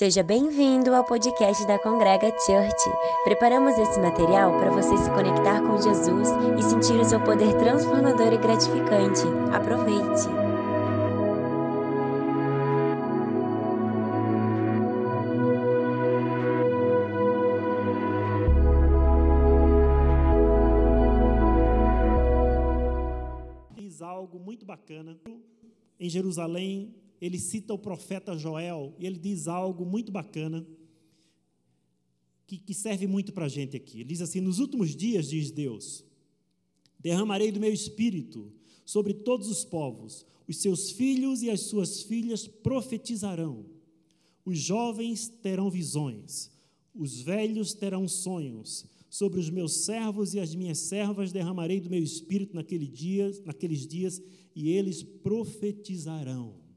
Seja bem-vindo ao podcast da Congrega Church. Preparamos esse material para você se conectar com Jesus e sentir o seu poder transformador e gratificante. Aproveite! diz algo muito bacana. Em Jerusalém, ele cita o profeta Joel e ele diz algo muito bacana que, que serve muito para a gente aqui. Ele diz assim: Nos últimos dias, diz Deus, derramarei do meu espírito sobre todos os povos, os seus filhos e as suas filhas profetizarão, os jovens terão visões, os velhos terão sonhos. Sobre os meus servos e as minhas servas derramarei do meu espírito naquele dia, naqueles dias e eles profetizarão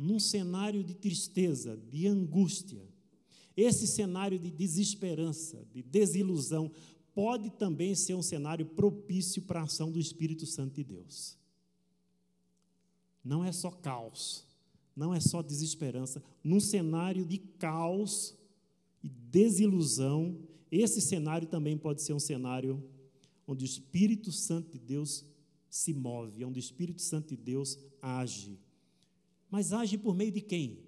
num cenário de tristeza, de angústia, esse cenário de desesperança, de desilusão, pode também ser um cenário propício para a ação do Espírito Santo de Deus. Não é só caos, não é só desesperança. Num cenário de caos e desilusão, esse cenário também pode ser um cenário onde o Espírito Santo de Deus se move, onde o Espírito Santo de Deus age. Mas age por meio de quem?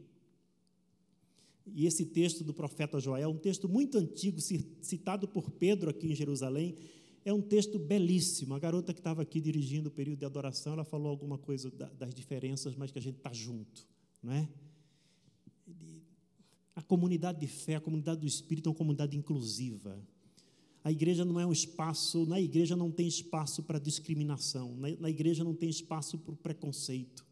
E esse texto do profeta Joel, um texto muito antigo, citado por Pedro aqui em Jerusalém, é um texto belíssimo. A garota que estava aqui dirigindo o período de adoração, ela falou alguma coisa das diferenças, mas que a gente está junto, não é? A comunidade de fé, a comunidade do Espírito é uma comunidade inclusiva. A igreja não é um espaço, na igreja não tem espaço para discriminação, na, na igreja não tem espaço para preconceito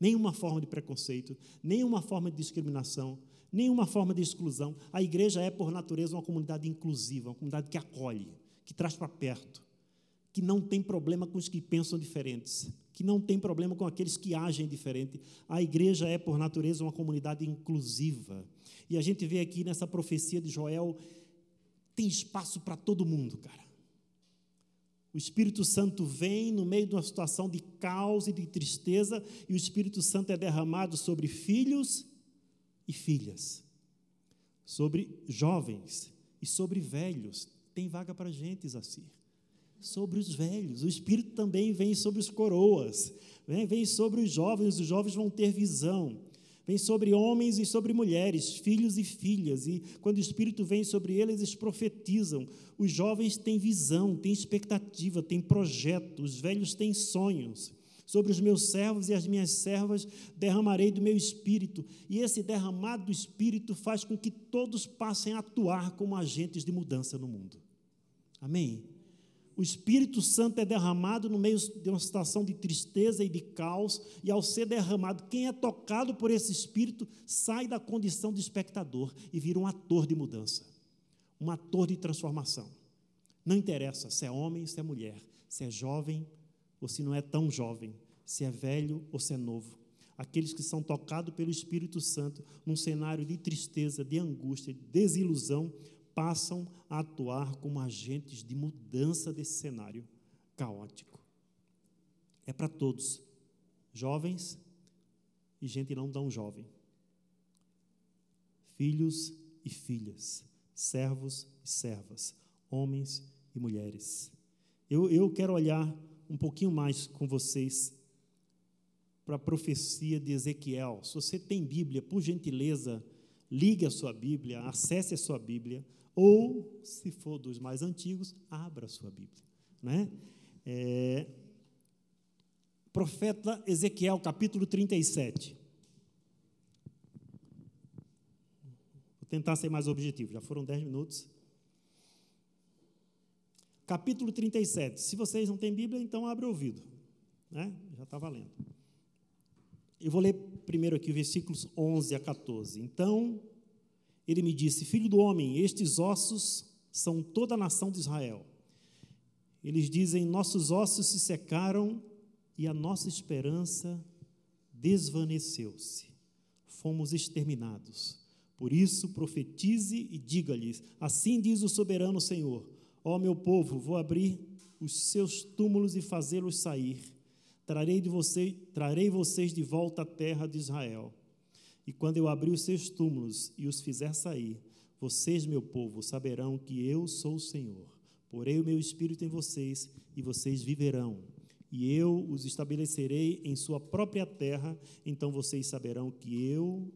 nenhuma forma de preconceito, nenhuma forma de discriminação, nenhuma forma de exclusão. A igreja é, por natureza, uma comunidade inclusiva, uma comunidade que acolhe, que traz para perto, que não tem problema com os que pensam diferentes, que não tem problema com aqueles que agem diferente. A igreja é, por natureza, uma comunidade inclusiva. E a gente vê aqui nessa profecia de Joel, tem espaço para todo mundo, cara. O Espírito Santo vem no meio de uma situação de caos e de tristeza, e o Espírito Santo é derramado sobre filhos e filhas, sobre jovens e sobre velhos. Tem vaga para gente, Zacir. Sobre os velhos. O Espírito também vem sobre os coroas, vem, vem sobre os jovens, os jovens vão ter visão vem sobre homens e sobre mulheres, filhos e filhas, e quando o Espírito vem sobre eles, eles profetizam. Os jovens têm visão, têm expectativa, têm projeto, os velhos têm sonhos. Sobre os meus servos e as minhas servas derramarei do meu espírito, e esse derramado do espírito faz com que todos passem a atuar como agentes de mudança no mundo. Amém? O Espírito Santo é derramado no meio de uma situação de tristeza e de caos, e ao ser derramado, quem é tocado por esse Espírito sai da condição de espectador e vira um ator de mudança, um ator de transformação. Não interessa se é homem, se é mulher, se é jovem ou se não é tão jovem, se é velho ou se é novo. Aqueles que são tocados pelo Espírito Santo num cenário de tristeza, de angústia, de desilusão, passam a atuar como agentes de mudança desse cenário caótico. É para todos, jovens e gente não tão jovem, filhos e filhas, servos e servas, homens e mulheres. Eu, eu quero olhar um pouquinho mais com vocês para a profecia de Ezequiel. Se você tem Bíblia, por gentileza, ligue a sua Bíblia, acesse a sua Bíblia. Ou, se for dos mais antigos, abra a sua Bíblia. Né? É, profeta Ezequiel, capítulo 37. Vou tentar ser mais objetivo, já foram 10 minutos. Capítulo 37. Se vocês não têm Bíblia, então abre o ouvido. Né? Já está valendo. Eu vou ler primeiro aqui versículos 11 a 14. Então ele me disse: Filho do homem, estes ossos são toda a nação de Israel. Eles dizem: Nossos ossos se secaram e a nossa esperança desvaneceu-se. Fomos exterminados. Por isso, profetize e diga-lhes: Assim diz o soberano Senhor: Ó meu povo, vou abrir os seus túmulos e fazê-los sair. Trarei, de você, trarei vocês de volta à terra de Israel E quando eu abrir os seus túmulos e os fizer sair, vocês, meu povo, saberão que eu sou o Senhor. Porei o meu espírito em vocês e vocês viverão. E eu os estabelecerei em sua própria terra, então vocês saberão que eu,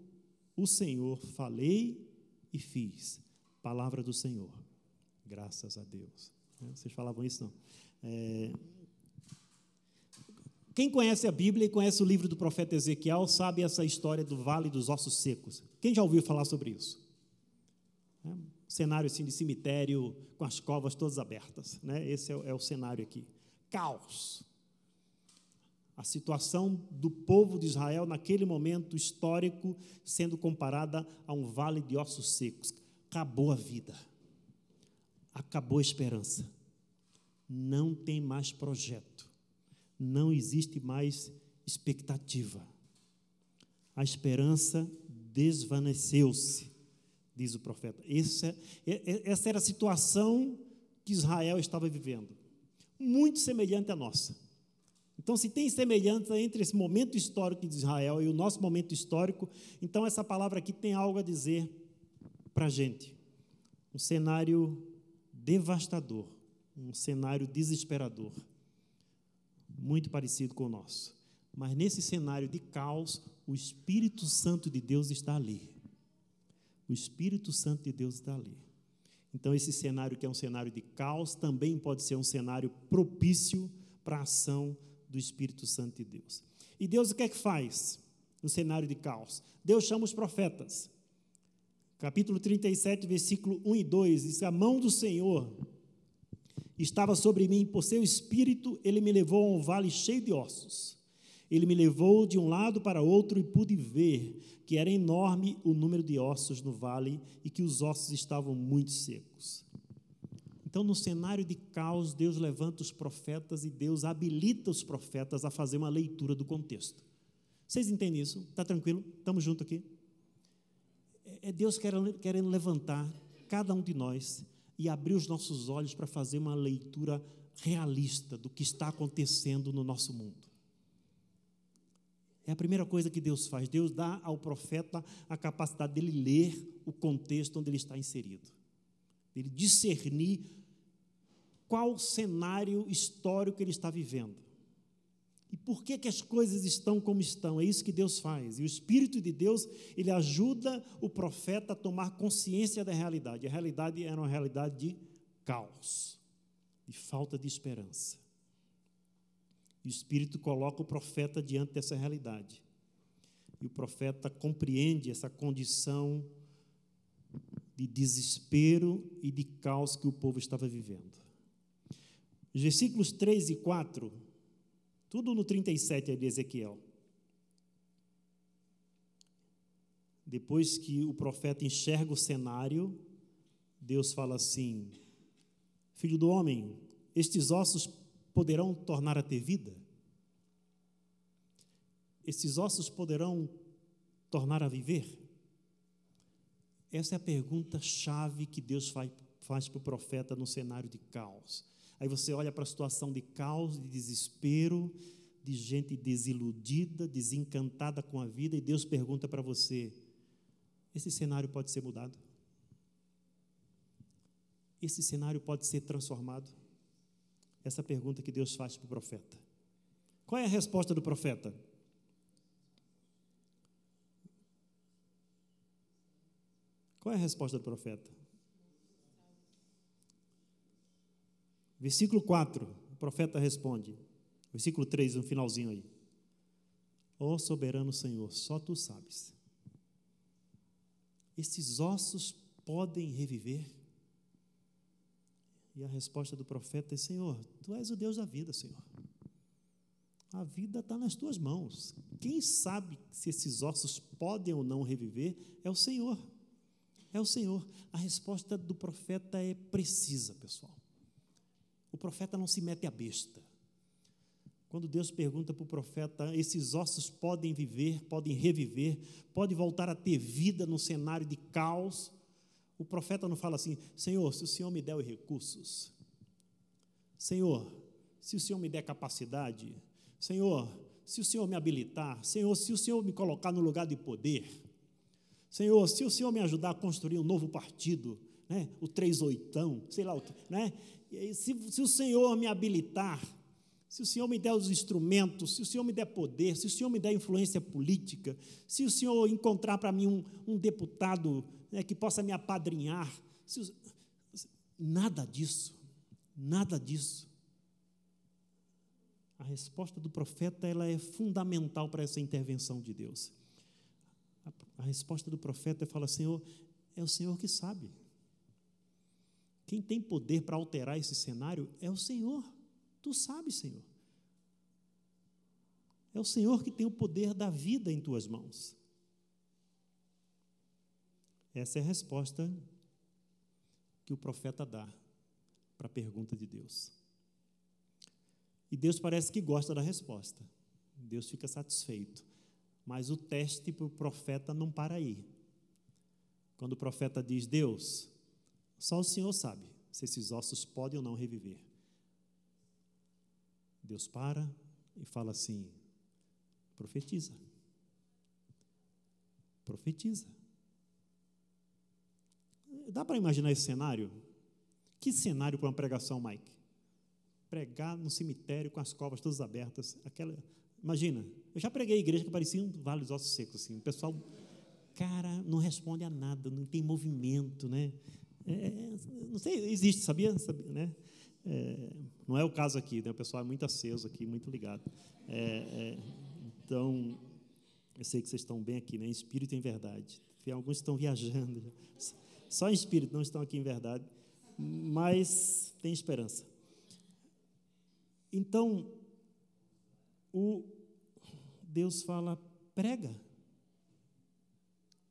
o Senhor, falei e fiz. Palavra do Senhor. Graças a Deus. Vocês falavam isso, não? É... Quem conhece a Bíblia e conhece o livro do profeta Ezequiel sabe essa história do Vale dos Ossos Secos. Quem já ouviu falar sobre isso? É um cenário assim de cemitério com as covas todas abertas. Né? Esse é, é o cenário aqui. Caos. A situação do povo de Israel naquele momento histórico sendo comparada a um vale de ossos secos. Acabou a vida. Acabou a esperança. Não tem mais projeto. Não existe mais expectativa. A esperança desvaneceu-se diz o profeta. Essa, é, essa era a situação que Israel estava vivendo, muito semelhante à nossa. Então, se tem semelhança entre esse momento histórico de Israel e o nosso momento histórico, então essa palavra aqui tem algo a dizer para a gente. Um cenário devastador, um cenário desesperador, muito parecido com o nosso. Mas nesse cenário de caos, o Espírito Santo de Deus está ali. O Espírito Santo de Deus está ali. Então, esse cenário que é um cenário de caos também pode ser um cenário propício para a ação do Espírito Santo de Deus. E Deus o que é que faz no cenário de caos? Deus chama os profetas. Capítulo 37, versículo 1 e 2 diz: A mão do Senhor estava sobre mim, por seu espírito ele me levou a um vale cheio de ossos. Ele me levou de um lado para outro e pude ver que era enorme o número de ossos no vale e que os ossos estavam muito secos. Então, no cenário de caos, Deus levanta os profetas e Deus habilita os profetas a fazer uma leitura do contexto. Vocês entendem isso? Está tranquilo? Estamos juntos aqui? É, é Deus querendo levantar cada um de nós e abrir os nossos olhos para fazer uma leitura realista do que está acontecendo no nosso mundo. É a primeira coisa que Deus faz. Deus dá ao profeta a capacidade dele ler o contexto onde ele está inserido, dele discernir qual cenário histórico ele está vivendo. E por que, que as coisas estão como estão? É isso que Deus faz. E o Espírito de Deus, ele ajuda o profeta a tomar consciência da realidade. A realidade era uma realidade de caos, de falta de esperança. E o Espírito coloca o profeta diante dessa realidade. E o profeta compreende essa condição de desespero e de caos que o povo estava vivendo. Os versículos 3 e 4, tudo no 37 de Ezequiel. Depois que o profeta enxerga o cenário, Deus fala assim: Filho do homem, estes ossos poderão tornar a ter vida? Esses ossos poderão tornar a viver? Essa é a pergunta chave que Deus faz, faz para o profeta no cenário de caos. Aí você olha para a situação de caos, de desespero, de gente desiludida, desencantada com a vida, e Deus pergunta para você: esse cenário pode ser mudado? Esse cenário pode ser transformado? essa pergunta que Deus faz para o profeta. Qual é a resposta do profeta? Qual é a resposta do profeta? Versículo 4, o profeta responde. Versículo 3, no finalzinho aí. Ó oh, soberano Senhor, só tu sabes. Esses ossos podem reviver? E a resposta do profeta é: Senhor, tu és o Deus da vida, Senhor. A vida está nas tuas mãos. Quem sabe se esses ossos podem ou não reviver é o Senhor. É o Senhor. A resposta do profeta é precisa, pessoal. O profeta não se mete a besta. Quando Deus pergunta para o profeta, esses ossos podem viver, podem reviver, podem voltar a ter vida no cenário de caos, o profeta não fala assim: Senhor, se o Senhor me der os recursos, Senhor, se o Senhor me der capacidade, Senhor, se o Senhor me habilitar, Senhor, se o Senhor me colocar no lugar de poder, Senhor, se o Senhor me ajudar a construir um novo partido, né, o três oitão, sei lá o que, né, se, se o Senhor me habilitar, se o Senhor me der os instrumentos, se o Senhor me der poder, se o Senhor me der influência política, se o Senhor encontrar para mim um, um deputado né, que possa me apadrinhar, o, nada disso, nada disso. A resposta do profeta ela é fundamental para essa intervenção de Deus. A, a resposta do profeta é fala, Senhor, é o Senhor que sabe. Quem tem poder para alterar esse cenário é o Senhor. Tu sabes, Senhor. É o Senhor que tem o poder da vida em tuas mãos. Essa é a resposta que o profeta dá para a pergunta de Deus. E Deus parece que gosta da resposta. Deus fica satisfeito. Mas o teste para o profeta não para aí. Quando o profeta diz: Deus, só o Senhor sabe se esses ossos podem ou não reviver. Deus para e fala assim: profetiza. Profetiza. Dá para imaginar esse cenário? Que cenário para uma pregação, Mike? Pregar no cemitério com as covas todas abertas. Aquela, imagina, eu já preguei igreja que parecia um vale dos ossos secos. Assim. O pessoal, cara, não responde a nada, não tem movimento, né? É, não sei, existe, sabia? sabia né? É, não é o caso aqui, né? o pessoal é muito aceso aqui, muito ligado. É, é, então, eu sei que vocês estão bem aqui, né? em espírito e em verdade. Tem alguns estão viajando, só em espírito, não estão aqui em verdade, mas tem esperança. Então, o Deus fala: prega,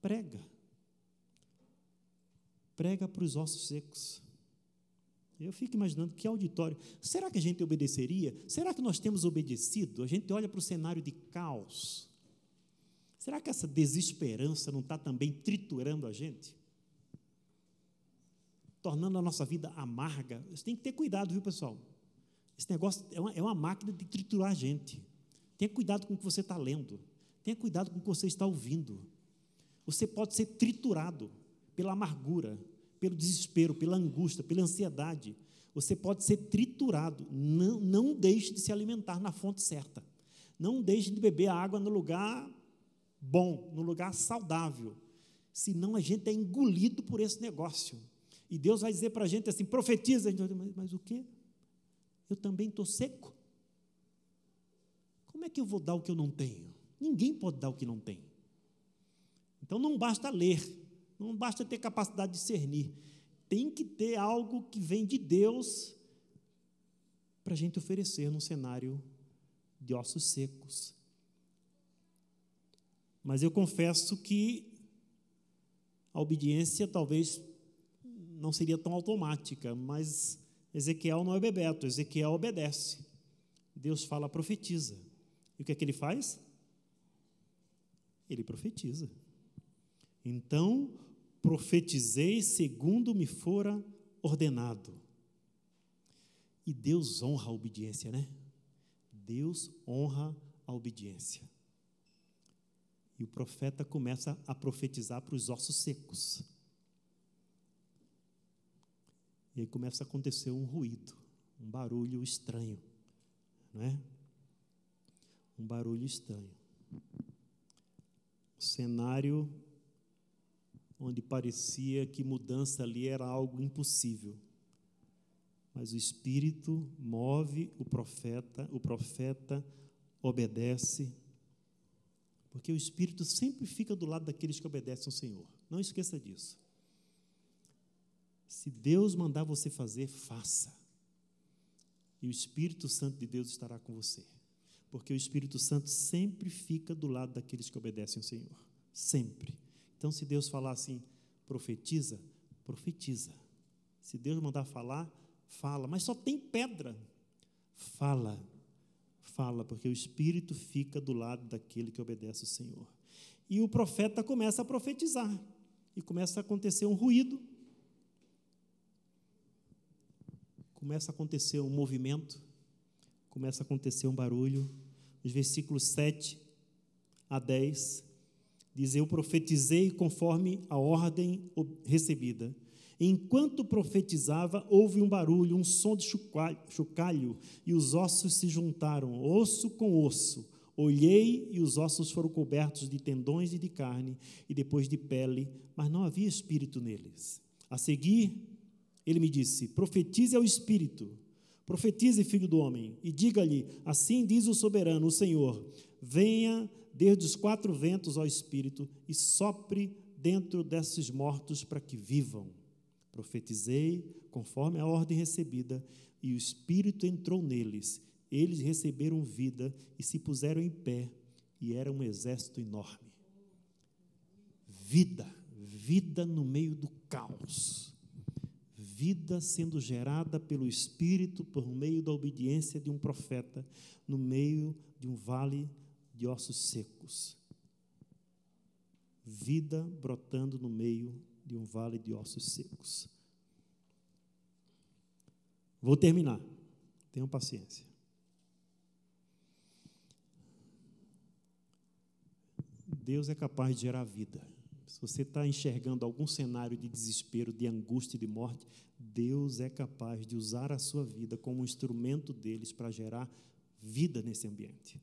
prega, prega para os ossos secos. Eu fico imaginando que auditório. Será que a gente obedeceria? Será que nós temos obedecido? A gente olha para o cenário de caos. Será que essa desesperança não está também triturando a gente? Tornando a nossa vida amarga. Você tem que ter cuidado, viu, pessoal? Esse negócio é uma, é uma máquina de triturar a gente. Tenha cuidado com o que você está lendo. Tenha cuidado com o que você está ouvindo. Você pode ser triturado pela amargura, pelo desespero, pela angústia, pela ansiedade. Você pode ser triturado. Não, não deixe de se alimentar na fonte certa. Não deixe de beber a água no lugar bom, no lugar saudável. Senão a gente é engolido por esse negócio. E Deus vai dizer para a gente assim: profetiza. Mas, mas o quê? Eu também estou seco. Como é que eu vou dar o que eu não tenho? Ninguém pode dar o que não tem. Então não basta ler, não basta ter capacidade de discernir. Tem que ter algo que vem de Deus para a gente oferecer num cenário de ossos secos. Mas eu confesso que a obediência talvez não seria tão automática, mas Ezequiel não é bebeto, Ezequiel obedece. Deus fala, profetiza. E o que é que ele faz? Ele profetiza. Então, profetizei segundo me fora ordenado. E Deus honra a obediência, né? Deus honra a obediência. E o profeta começa a profetizar para os ossos secos. E aí começa a acontecer um ruído, um barulho estranho, não é? Um barulho estranho. O cenário onde parecia que mudança ali era algo impossível. Mas o Espírito move o profeta, o profeta obedece, porque o Espírito sempre fica do lado daqueles que obedecem ao Senhor. Não esqueça disso. Se Deus mandar você fazer, faça. E o Espírito Santo de Deus estará com você. Porque o Espírito Santo sempre fica do lado daqueles que obedecem ao Senhor. Sempre. Então, se Deus falar assim, profetiza, profetiza. Se Deus mandar falar, fala. Mas só tem pedra. Fala, fala, porque o Espírito fica do lado daquele que obedece ao Senhor. E o profeta começa a profetizar. E começa a acontecer um ruído. Começa a acontecer um movimento. Começa a acontecer um barulho. Os versículos 7 a 10 Diz: Eu profetizei conforme a ordem recebida. Enquanto profetizava, houve um barulho, um som de chocalho, e os ossos se juntaram, osso com osso. Olhei e os ossos foram cobertos de tendões e de carne, e depois de pele, mas não havia espírito neles. A seguir, ele me disse: Profetize ao espírito, profetize, filho do homem, e diga-lhe: Assim diz o soberano, o Senhor: Venha desde os quatro ventos ao espírito e sopre dentro desses mortos para que vivam. Profetizei conforme a ordem recebida, e o Espírito entrou neles. Eles receberam vida e se puseram em pé, e era um exército enorme. Vida, vida no meio do caos. Vida sendo gerada pelo Espírito por meio da obediência de um profeta, no meio de um vale de ossos secos. Vida brotando no meio de um vale de ossos secos. Vou terminar. Tenham paciência. Deus é capaz de gerar vida. Se você está enxergando algum cenário de desespero, de angústia e de morte, Deus é capaz de usar a sua vida como um instrumento deles para gerar vida nesse ambiente.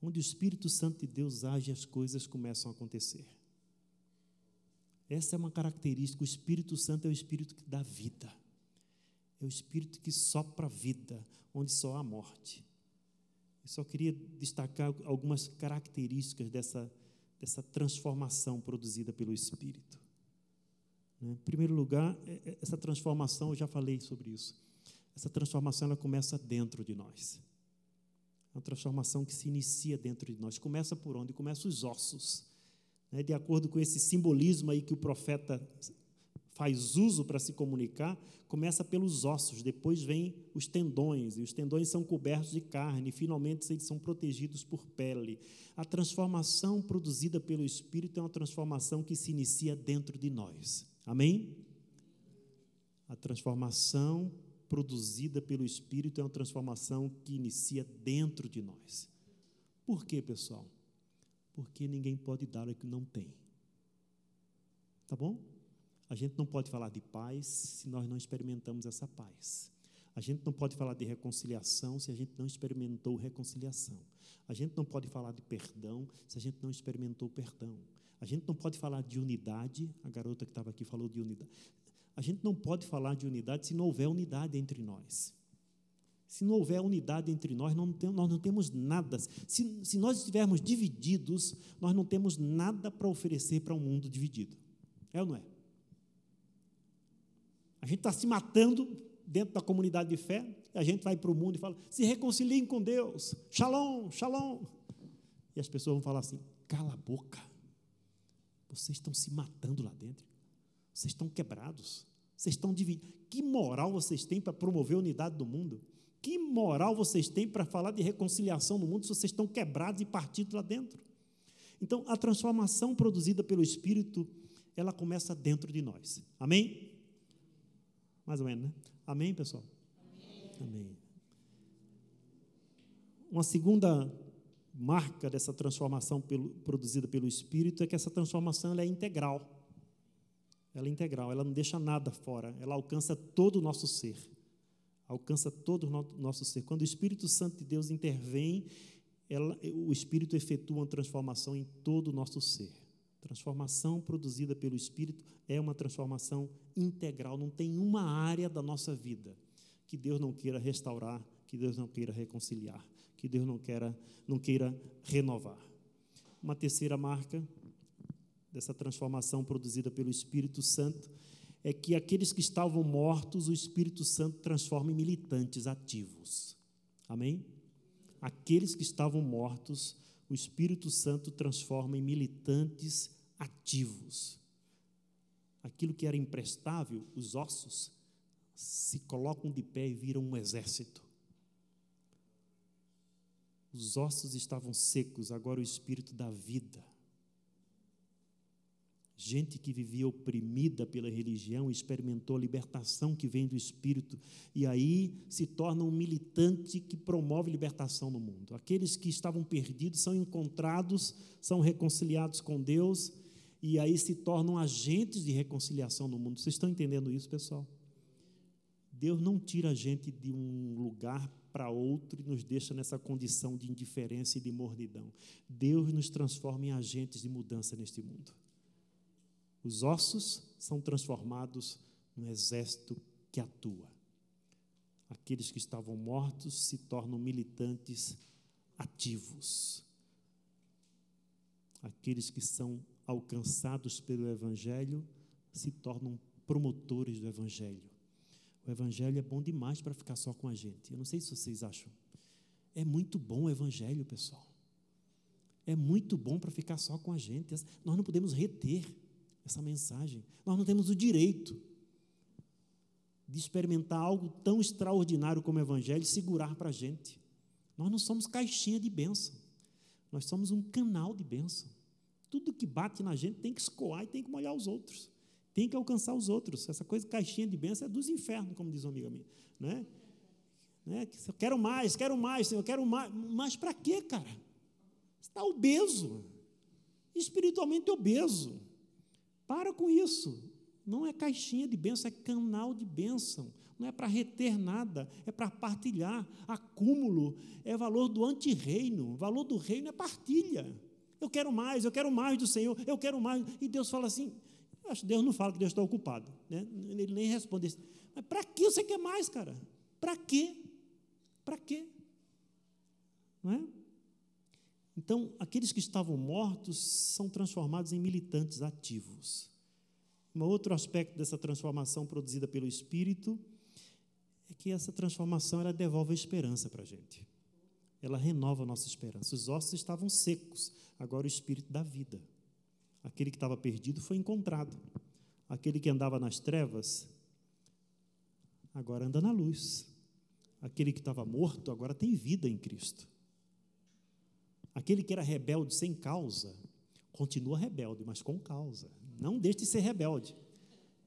Onde o Espírito Santo de Deus age, as coisas começam a acontecer. Essa é uma característica. O Espírito Santo é o Espírito que dá vida. É o Espírito que sopra vida, onde só há morte. Eu só queria destacar algumas características dessa, dessa transformação produzida pelo Espírito. Né? Em primeiro lugar, é, é, essa transformação, eu já falei sobre isso. Essa transformação ela começa dentro de nós. Uma transformação que se inicia dentro de nós. Começa por onde? Começa os ossos. Né? De acordo com esse simbolismo aí que o profeta faz uso para se comunicar, começa pelos ossos, depois vem os tendões, e os tendões são cobertos de carne, e finalmente eles são protegidos por pele. A transformação produzida pelo Espírito é uma transformação que se inicia dentro de nós. Amém? A transformação produzida pelo Espírito é uma transformação que inicia dentro de nós. Por quê, pessoal? Porque ninguém pode dar o que não tem. Tá bom? A gente não pode falar de paz se nós não experimentamos essa paz. A gente não pode falar de reconciliação se a gente não experimentou reconciliação. A gente não pode falar de perdão se a gente não experimentou perdão. A gente não pode falar de unidade, a garota que estava aqui falou de unidade. A gente não pode falar de unidade se não houver unidade entre nós. Se não houver unidade entre nós, não temos, nós não temos nada. Se, se nós estivermos divididos, nós não temos nada para oferecer para um mundo dividido. É ou não é? A gente está se matando dentro da comunidade de fé, a gente vai para o mundo e fala: se reconciliem com Deus, shalom, shalom. E as pessoas vão falar assim: cala a boca, vocês estão se matando lá dentro. Vocês estão quebrados. Vocês estão divididos. Que moral vocês têm para promover a unidade do mundo? Que moral vocês têm para falar de reconciliação no mundo se vocês estão quebrados e partidos lá dentro? Então, a transformação produzida pelo Espírito, ela começa dentro de nós. Amém? Mais ou menos, né? Amém, pessoal? Amém. Amém. Uma segunda marca dessa transformação pelo, produzida pelo Espírito é que essa transformação é integral. Ela é integral, ela não deixa nada fora, ela alcança todo o nosso ser. Alcança todo o nosso ser. Quando o Espírito Santo de Deus intervém, ela, o Espírito efetua uma transformação em todo o nosso ser. Transformação produzida pelo Espírito é uma transformação integral, não tem uma área da nossa vida que Deus não queira restaurar, que Deus não queira reconciliar, que Deus não queira, não queira renovar. Uma terceira marca dessa transformação produzida pelo Espírito Santo, é que aqueles que estavam mortos, o Espírito Santo transforma em militantes ativos. Amém? Aqueles que estavam mortos, o Espírito Santo transforma em militantes ativos. Aquilo que era imprestável, os ossos, se colocam de pé e viram um exército. Os ossos estavam secos, agora o Espírito dá vida Gente que vivia oprimida pela religião experimentou a libertação que vem do Espírito e aí se torna um militante que promove libertação no mundo. Aqueles que estavam perdidos são encontrados, são reconciliados com Deus e aí se tornam agentes de reconciliação no mundo. Vocês estão entendendo isso, pessoal? Deus não tira a gente de um lugar para outro e nos deixa nessa condição de indiferença e de mornidão. Deus nos transforma em agentes de mudança neste mundo. Os ossos são transformados num exército que atua. Aqueles que estavam mortos se tornam militantes ativos. Aqueles que são alcançados pelo Evangelho se tornam promotores do Evangelho. O Evangelho é bom demais para ficar só com a gente. Eu não sei se vocês acham. É muito bom o Evangelho, pessoal. É muito bom para ficar só com a gente. Nós não podemos reter essa mensagem. Nós não temos o direito de experimentar algo tão extraordinário como o Evangelho e segurar para a gente. Nós não somos caixinha de bênção, nós somos um canal de bênção. Tudo que bate na gente tem que escoar e tem que molhar os outros, tem que alcançar os outros. Essa coisa caixinha de bênção é dos infernos, como diz uma amiga minha. Né? Né? Quero mais, quero mais, Senhor, quero mais. Mas para quê, cara? Você está obeso, espiritualmente obeso. Para com isso. Não é caixinha de bênção, é canal de bênção. Não é para reter nada, é para partilhar. Acúmulo é valor do antirreino. Valor do reino é partilha. Eu quero mais, eu quero mais do Senhor, eu quero mais. E Deus fala assim: acho Deus não fala que Deus está ocupado. Né? Ele nem responde. Mas para que você quer mais, cara? Para quê? Para quê? Não é? Então, aqueles que estavam mortos são transformados em militantes ativos. Um outro aspecto dessa transformação produzida pelo Espírito é que essa transformação ela devolve a esperança para a gente. Ela renova a nossa esperança. Os ossos estavam secos, agora o Espírito dá vida. Aquele que estava perdido foi encontrado. Aquele que andava nas trevas, agora anda na luz. Aquele que estava morto, agora tem vida em Cristo. Aquele que era rebelde sem causa, continua rebelde, mas com causa. Não deixe de ser rebelde.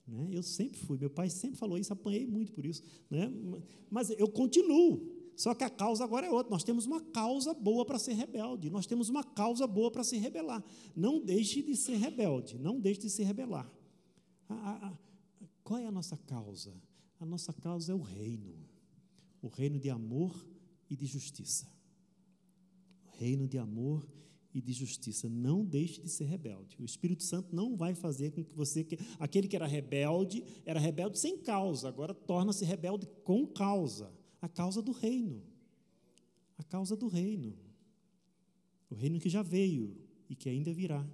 Né? Eu sempre fui, meu pai sempre falou isso, apanhei muito por isso. Né? Mas eu continuo. Só que a causa agora é outra. Nós temos uma causa boa para ser rebelde. Nós temos uma causa boa para se rebelar. Não deixe de ser rebelde. Não deixe de se rebelar. A, a, a, qual é a nossa causa? A nossa causa é o reino. O reino de amor e de justiça reino de amor e de justiça. Não deixe de ser rebelde. O Espírito Santo não vai fazer com que você, aquele que era rebelde, era rebelde sem causa, agora torna-se rebelde com causa a causa do reino. A causa do reino. O reino que já veio e que ainda virá.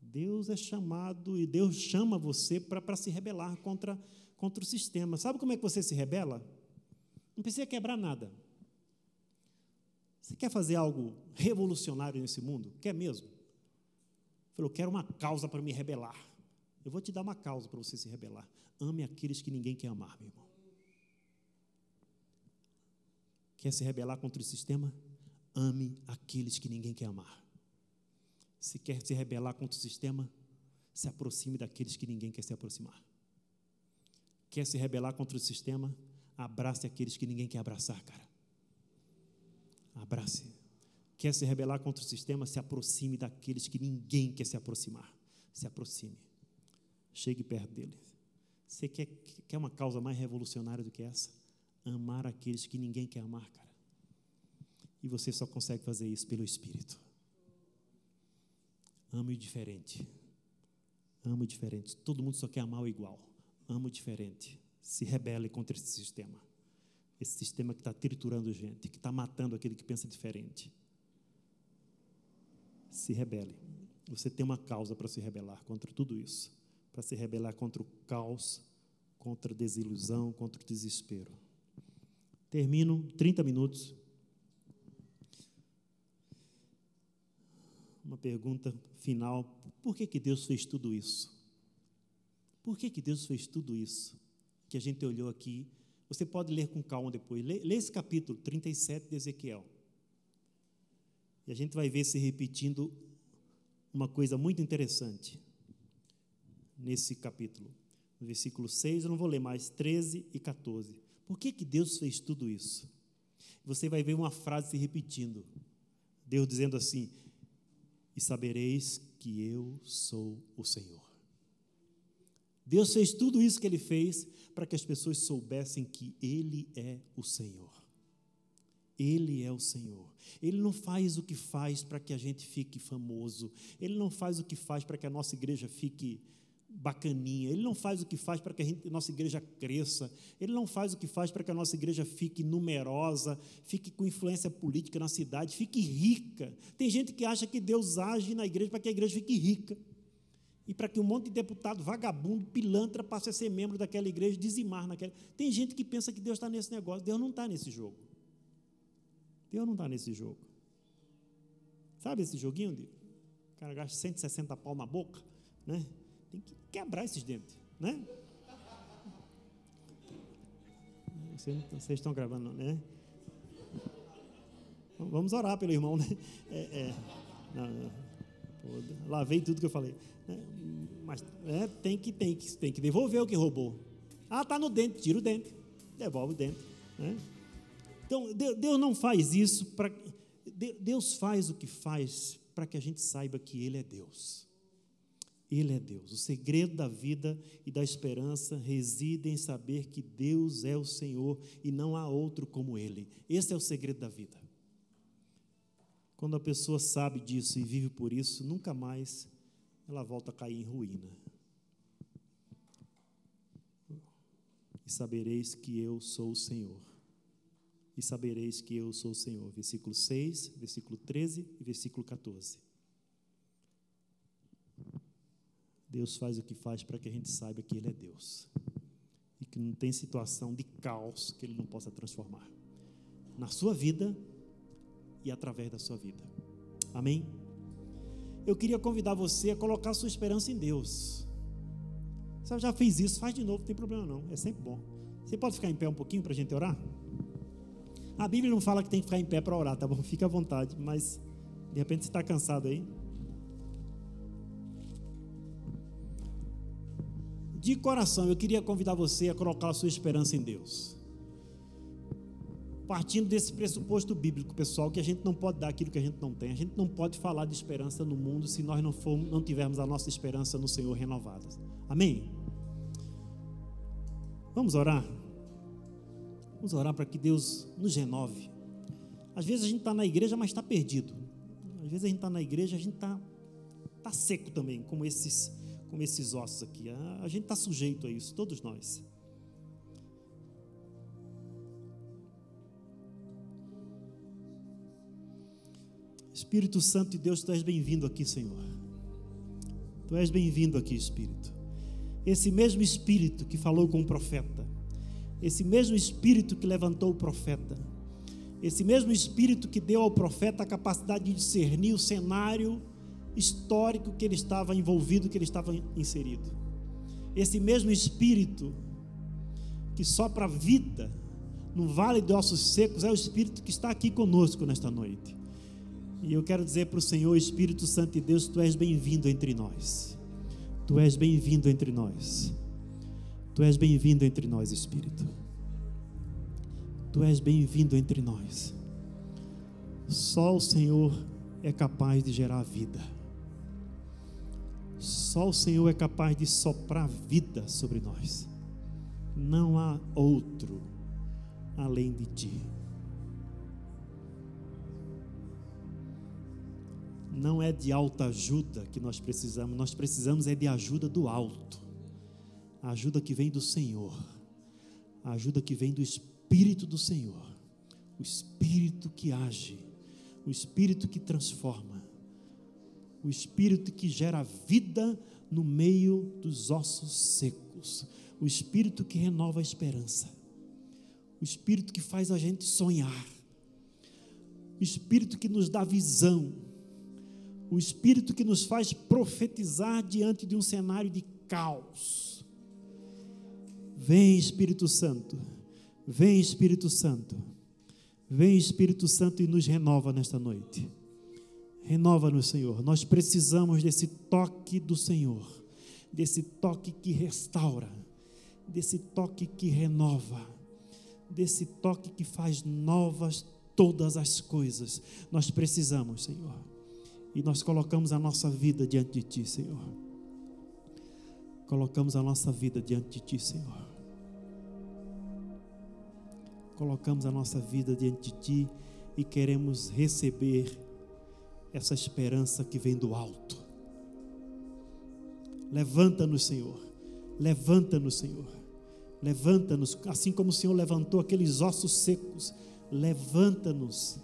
Deus é chamado e Deus chama você para se rebelar contra, contra o sistema. Sabe como é que você se rebela? Não precisa quebrar nada. Você quer fazer algo revolucionário nesse mundo? Quer mesmo? Falou, quero uma causa para me rebelar. Eu vou te dar uma causa para você se rebelar. Ame aqueles que ninguém quer amar, meu irmão. Quer se rebelar contra o sistema? Ame aqueles que ninguém quer amar. Se quer se rebelar contra o sistema, se aproxime daqueles que ninguém quer se aproximar. Quer se rebelar contra o sistema? Abrace aqueles que ninguém quer abraçar, cara. Abrace. Quer se rebelar contra o sistema? Se aproxime daqueles que ninguém quer se aproximar. Se aproxime. Chegue perto deles. Você quer, quer uma causa mais revolucionária do que essa? Amar aqueles que ninguém quer amar, cara. E você só consegue fazer isso pelo Espírito. Ame o diferente. Ame o diferente. Todo mundo só quer amar o igual. Ame o diferente. Se rebele contra esse sistema. Esse sistema que está triturando gente, que está matando aquele que pensa diferente. Se rebele. Você tem uma causa para se rebelar contra tudo isso. Para se rebelar contra o caos, contra a desilusão, contra o desespero. Termino 30 minutos. Uma pergunta final: por que, que Deus fez tudo isso? Por que, que Deus fez tudo isso? Que a gente olhou aqui você pode ler com calma depois. Lê, lê esse capítulo 37 de Ezequiel. E a gente vai ver se repetindo uma coisa muito interessante nesse capítulo. No versículo 6, eu não vou ler mais, 13 e 14. Por que, que Deus fez tudo isso? Você vai ver uma frase se repetindo. Deus dizendo assim: E sabereis que eu sou o Senhor. Deus fez tudo isso que ele fez para que as pessoas soubessem que Ele é o Senhor. Ele é o Senhor. Ele não faz o que faz para que a gente fique famoso. Ele não faz o que faz para que a nossa igreja fique bacaninha. Ele não faz o que faz para que a, gente, a nossa igreja cresça. Ele não faz o que faz para que a nossa igreja fique numerosa, fique com influência política na cidade, fique rica. Tem gente que acha que Deus age na igreja para que a igreja fique rica. E para que um monte de deputado vagabundo, pilantra, passe a ser membro daquela igreja, dizimar naquela. Tem gente que pensa que Deus está nesse negócio. Deus não está nesse jogo. Deus não está nesse jogo. Sabe esse joguinho de o cara gasta 160 pau na boca, né? Tem que quebrar esses dentes, né? Vocês estão gravando, né? Vamos orar pelo irmão, né? É, é, não, não, lavei tudo que eu falei. Né? Mas é, tem, que, tem, que, tem que devolver o que roubou. Ah, tá no dente, tira o dente, devolve o dente. Né? Então, Deus não faz isso para. Deus faz o que faz para que a gente saiba que Ele é Deus. Ele é Deus. O segredo da vida e da esperança reside em saber que Deus é o Senhor e não há outro como Ele. Esse é o segredo da vida. Quando a pessoa sabe disso e vive por isso, nunca mais ela volta a cair em ruína. E sabereis que eu sou o Senhor e sabereis que eu sou o Senhor. Versículo 6, versículo 13 e versículo 14. Deus faz o que faz para que a gente saiba que Ele é Deus e que não tem situação de caos que Ele não possa transformar na sua vida e através da sua vida. Amém? Eu queria convidar você a colocar sua esperança em Deus. Você já fez isso, faz de novo, não tem problema não, é sempre bom. Você pode ficar em pé um pouquinho para a gente orar? A Bíblia não fala que tem que ficar em pé para orar, tá bom? Fica à vontade, mas de repente você está cansado aí. De coração, eu queria convidar você a colocar a sua esperança em Deus. Partindo desse pressuposto bíblico, pessoal, que a gente não pode dar aquilo que a gente não tem. A gente não pode falar de esperança no mundo se nós não, formos, não tivermos a nossa esperança no Senhor renovada. Amém? Vamos orar? Vamos orar para que Deus nos renove. Às vezes a gente está na igreja, mas está perdido. Às vezes a gente está na igreja, a gente está tá seco também, como esses, como esses ossos aqui. A, gente está sujeito a isso, todos nós. Espírito Santo de Deus, tu és bem-vindo aqui, Senhor. Tu és bem-vindo aqui, Espírito. Esse mesmo Espírito que falou com o profeta, esse mesmo espírito que levantou o profeta, esse mesmo espírito que deu ao profeta a capacidade de discernir o cenário histórico que ele estava envolvido, que ele estava inserido. Esse mesmo espírito que sopra vida no vale de ossos secos é o espírito que está aqui conosco nesta noite. E eu quero dizer para o Senhor, Espírito Santo de Deus, tu és bem-vindo entre nós. Tu és bem-vindo entre nós. Tu és bem-vindo entre nós, Espírito. Tu és bem-vindo entre nós. Só o Senhor é capaz de gerar vida. Só o Senhor é capaz de soprar vida sobre nós. Não há outro além de ti. Não é de alta ajuda que nós precisamos, nós precisamos é de ajuda do alto. A ajuda que vem do Senhor, a ajuda que vem do Espírito do Senhor, o Espírito que age, o Espírito que transforma, o Espírito que gera vida no meio dos ossos secos, o Espírito que renova a esperança, o Espírito que faz a gente sonhar, o Espírito que nos dá visão, o Espírito que nos faz profetizar diante de um cenário de caos Vem Espírito Santo, vem Espírito Santo, vem Espírito Santo e nos renova nesta noite. Renova-nos, Senhor. Nós precisamos desse toque do Senhor, desse toque que restaura, desse toque que renova, desse toque que faz novas todas as coisas. Nós precisamos, Senhor. E nós colocamos a nossa vida diante de Ti, Senhor. Colocamos a nossa vida diante de Ti, Senhor. Colocamos a nossa vida diante de Ti e queremos receber essa esperança que vem do alto. Levanta-nos, Senhor. Levanta-nos, Senhor. Levanta-nos, assim como o Senhor levantou aqueles ossos secos. Levanta-nos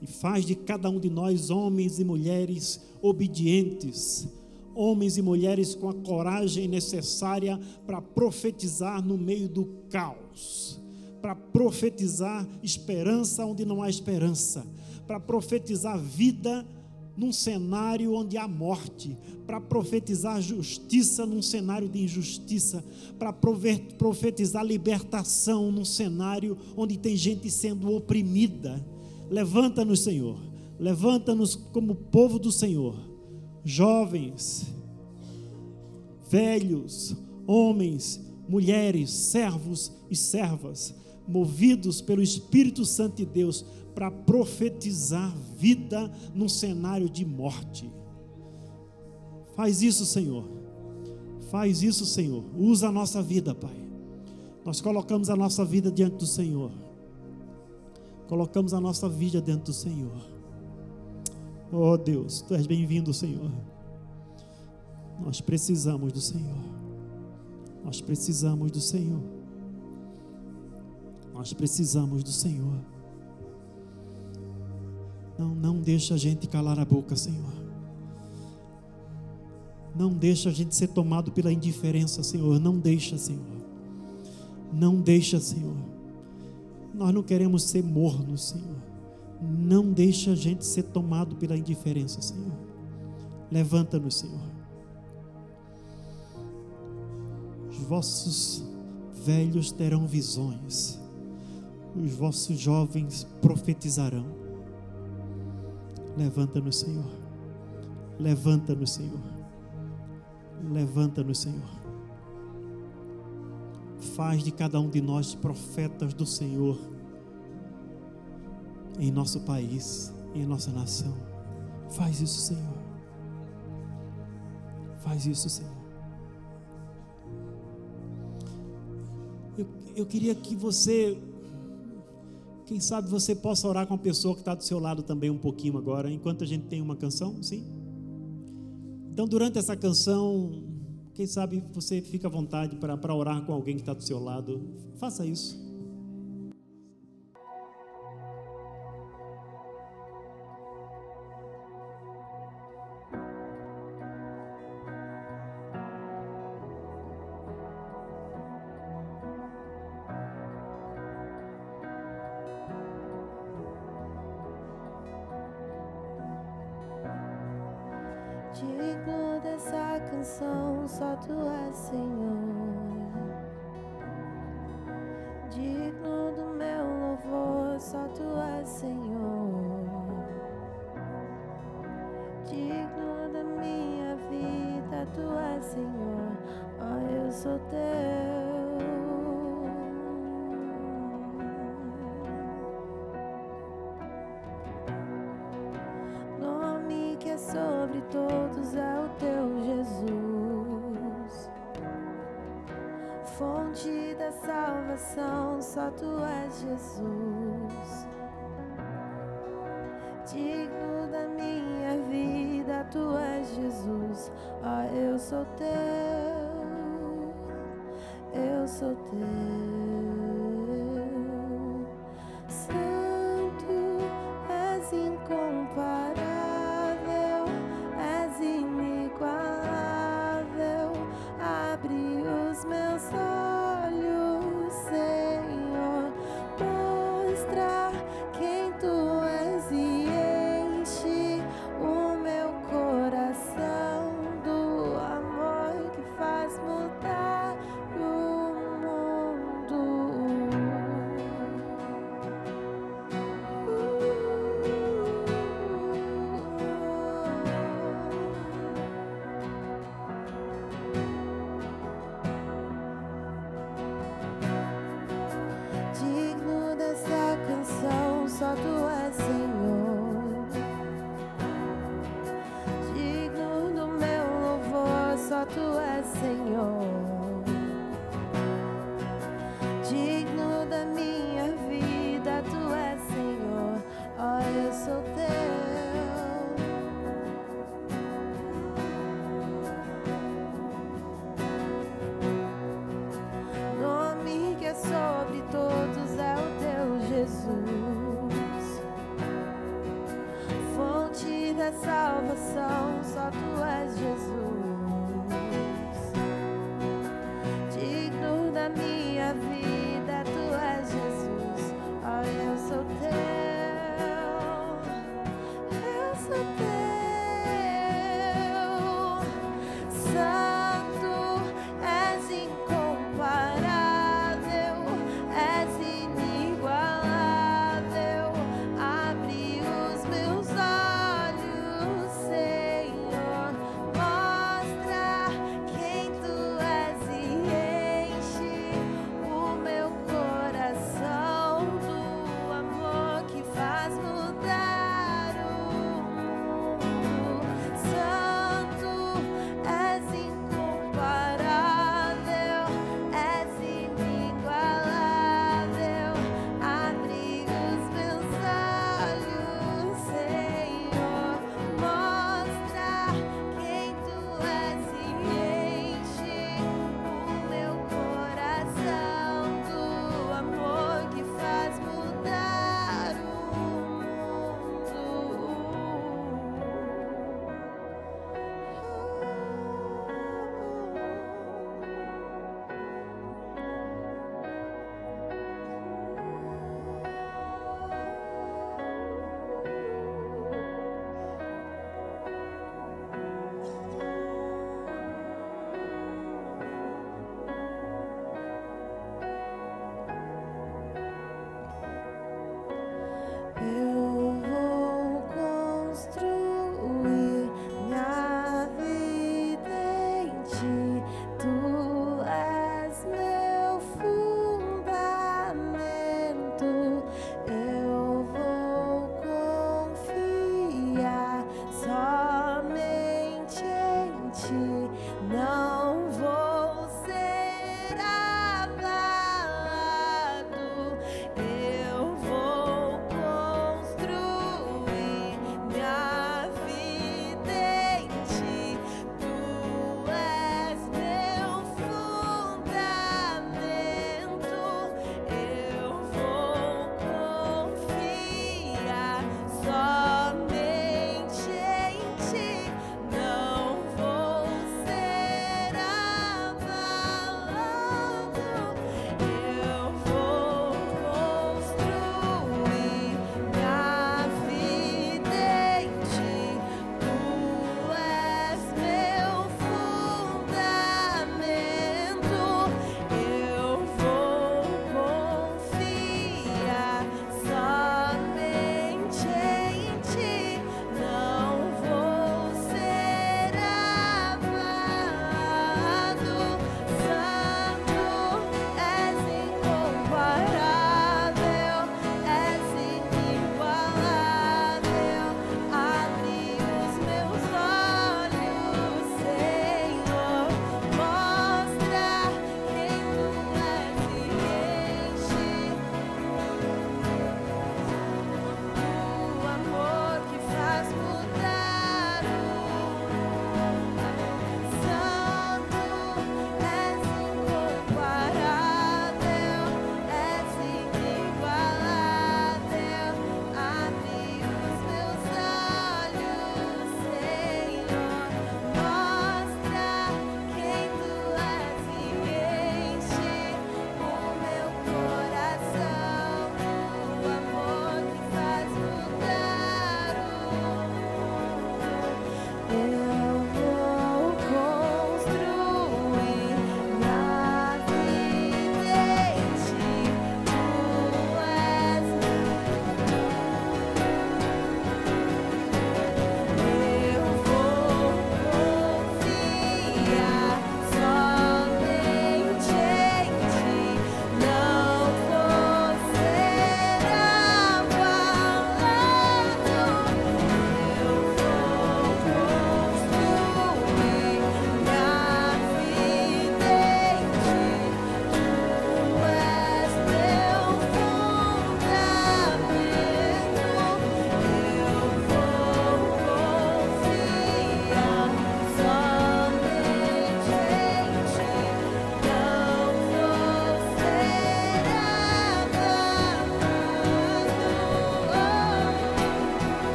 e faz de cada um de nós homens e mulheres obedientes, homens e mulheres com a coragem necessária para profetizar no meio do caos. Para profetizar esperança onde não há esperança, para profetizar vida num cenário onde há morte, para profetizar justiça num cenário de injustiça, para profetizar libertação num cenário onde tem gente sendo oprimida. Levanta-nos, Senhor, levanta-nos como povo do Senhor, jovens, velhos, homens, mulheres, servos e servas movidos pelo Espírito Santo de Deus, para profetizar vida num cenário de morte. Faz isso, Senhor. Faz isso, Senhor. Usa a nossa vida, Pai. Nós colocamos a nossa vida diante do Senhor. Colocamos a nossa vida dentro do Senhor. Oh Deus, Tu és bem-vindo, Senhor. Nós precisamos do Senhor. Nós precisamos do Senhor. Nós precisamos do Senhor. Não, não deixa a gente calar a boca, Senhor. Não deixa a gente ser tomado pela indiferença, Senhor. Não deixa, Senhor. Não deixa, Senhor. Nós não queremos ser mornos, Senhor. Não deixa a gente ser tomado pela indiferença, Senhor. Levanta-nos, Senhor. Os vossos velhos terão visões os vossos jovens profetizarão. Levanta-nos, Senhor. Levanta-nos, Senhor. Levanta-nos, Senhor. Faz de cada um de nós profetas do Senhor em nosso país, em nossa nação. Faz isso, Senhor. Faz isso, Senhor. Eu, eu queria que você quem sabe você possa orar com a pessoa que está do seu lado também um pouquinho agora, enquanto a gente tem uma canção, sim? Então, durante essa canção, quem sabe você fica à vontade para orar com alguém que está do seu lado. Faça isso. sobre todos é o teu Jesus. Fonte da salvação, só tu és Jesus. Digno da minha vida, tu és Jesus. Ó, oh, eu sou teu, eu sou teu. tu és Senhor.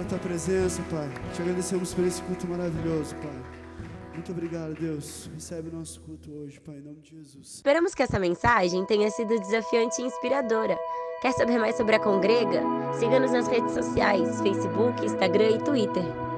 Pela tua presença, Pai. Te agradecemos por esse culto maravilhoso, Pai. Muito obrigado, Deus. Recebe o nosso culto hoje, Pai, em nome de Jesus. Esperamos que essa mensagem tenha sido desafiante e inspiradora. Quer saber mais sobre a Congrega? Siga-nos nas redes sociais, Facebook, Instagram e Twitter.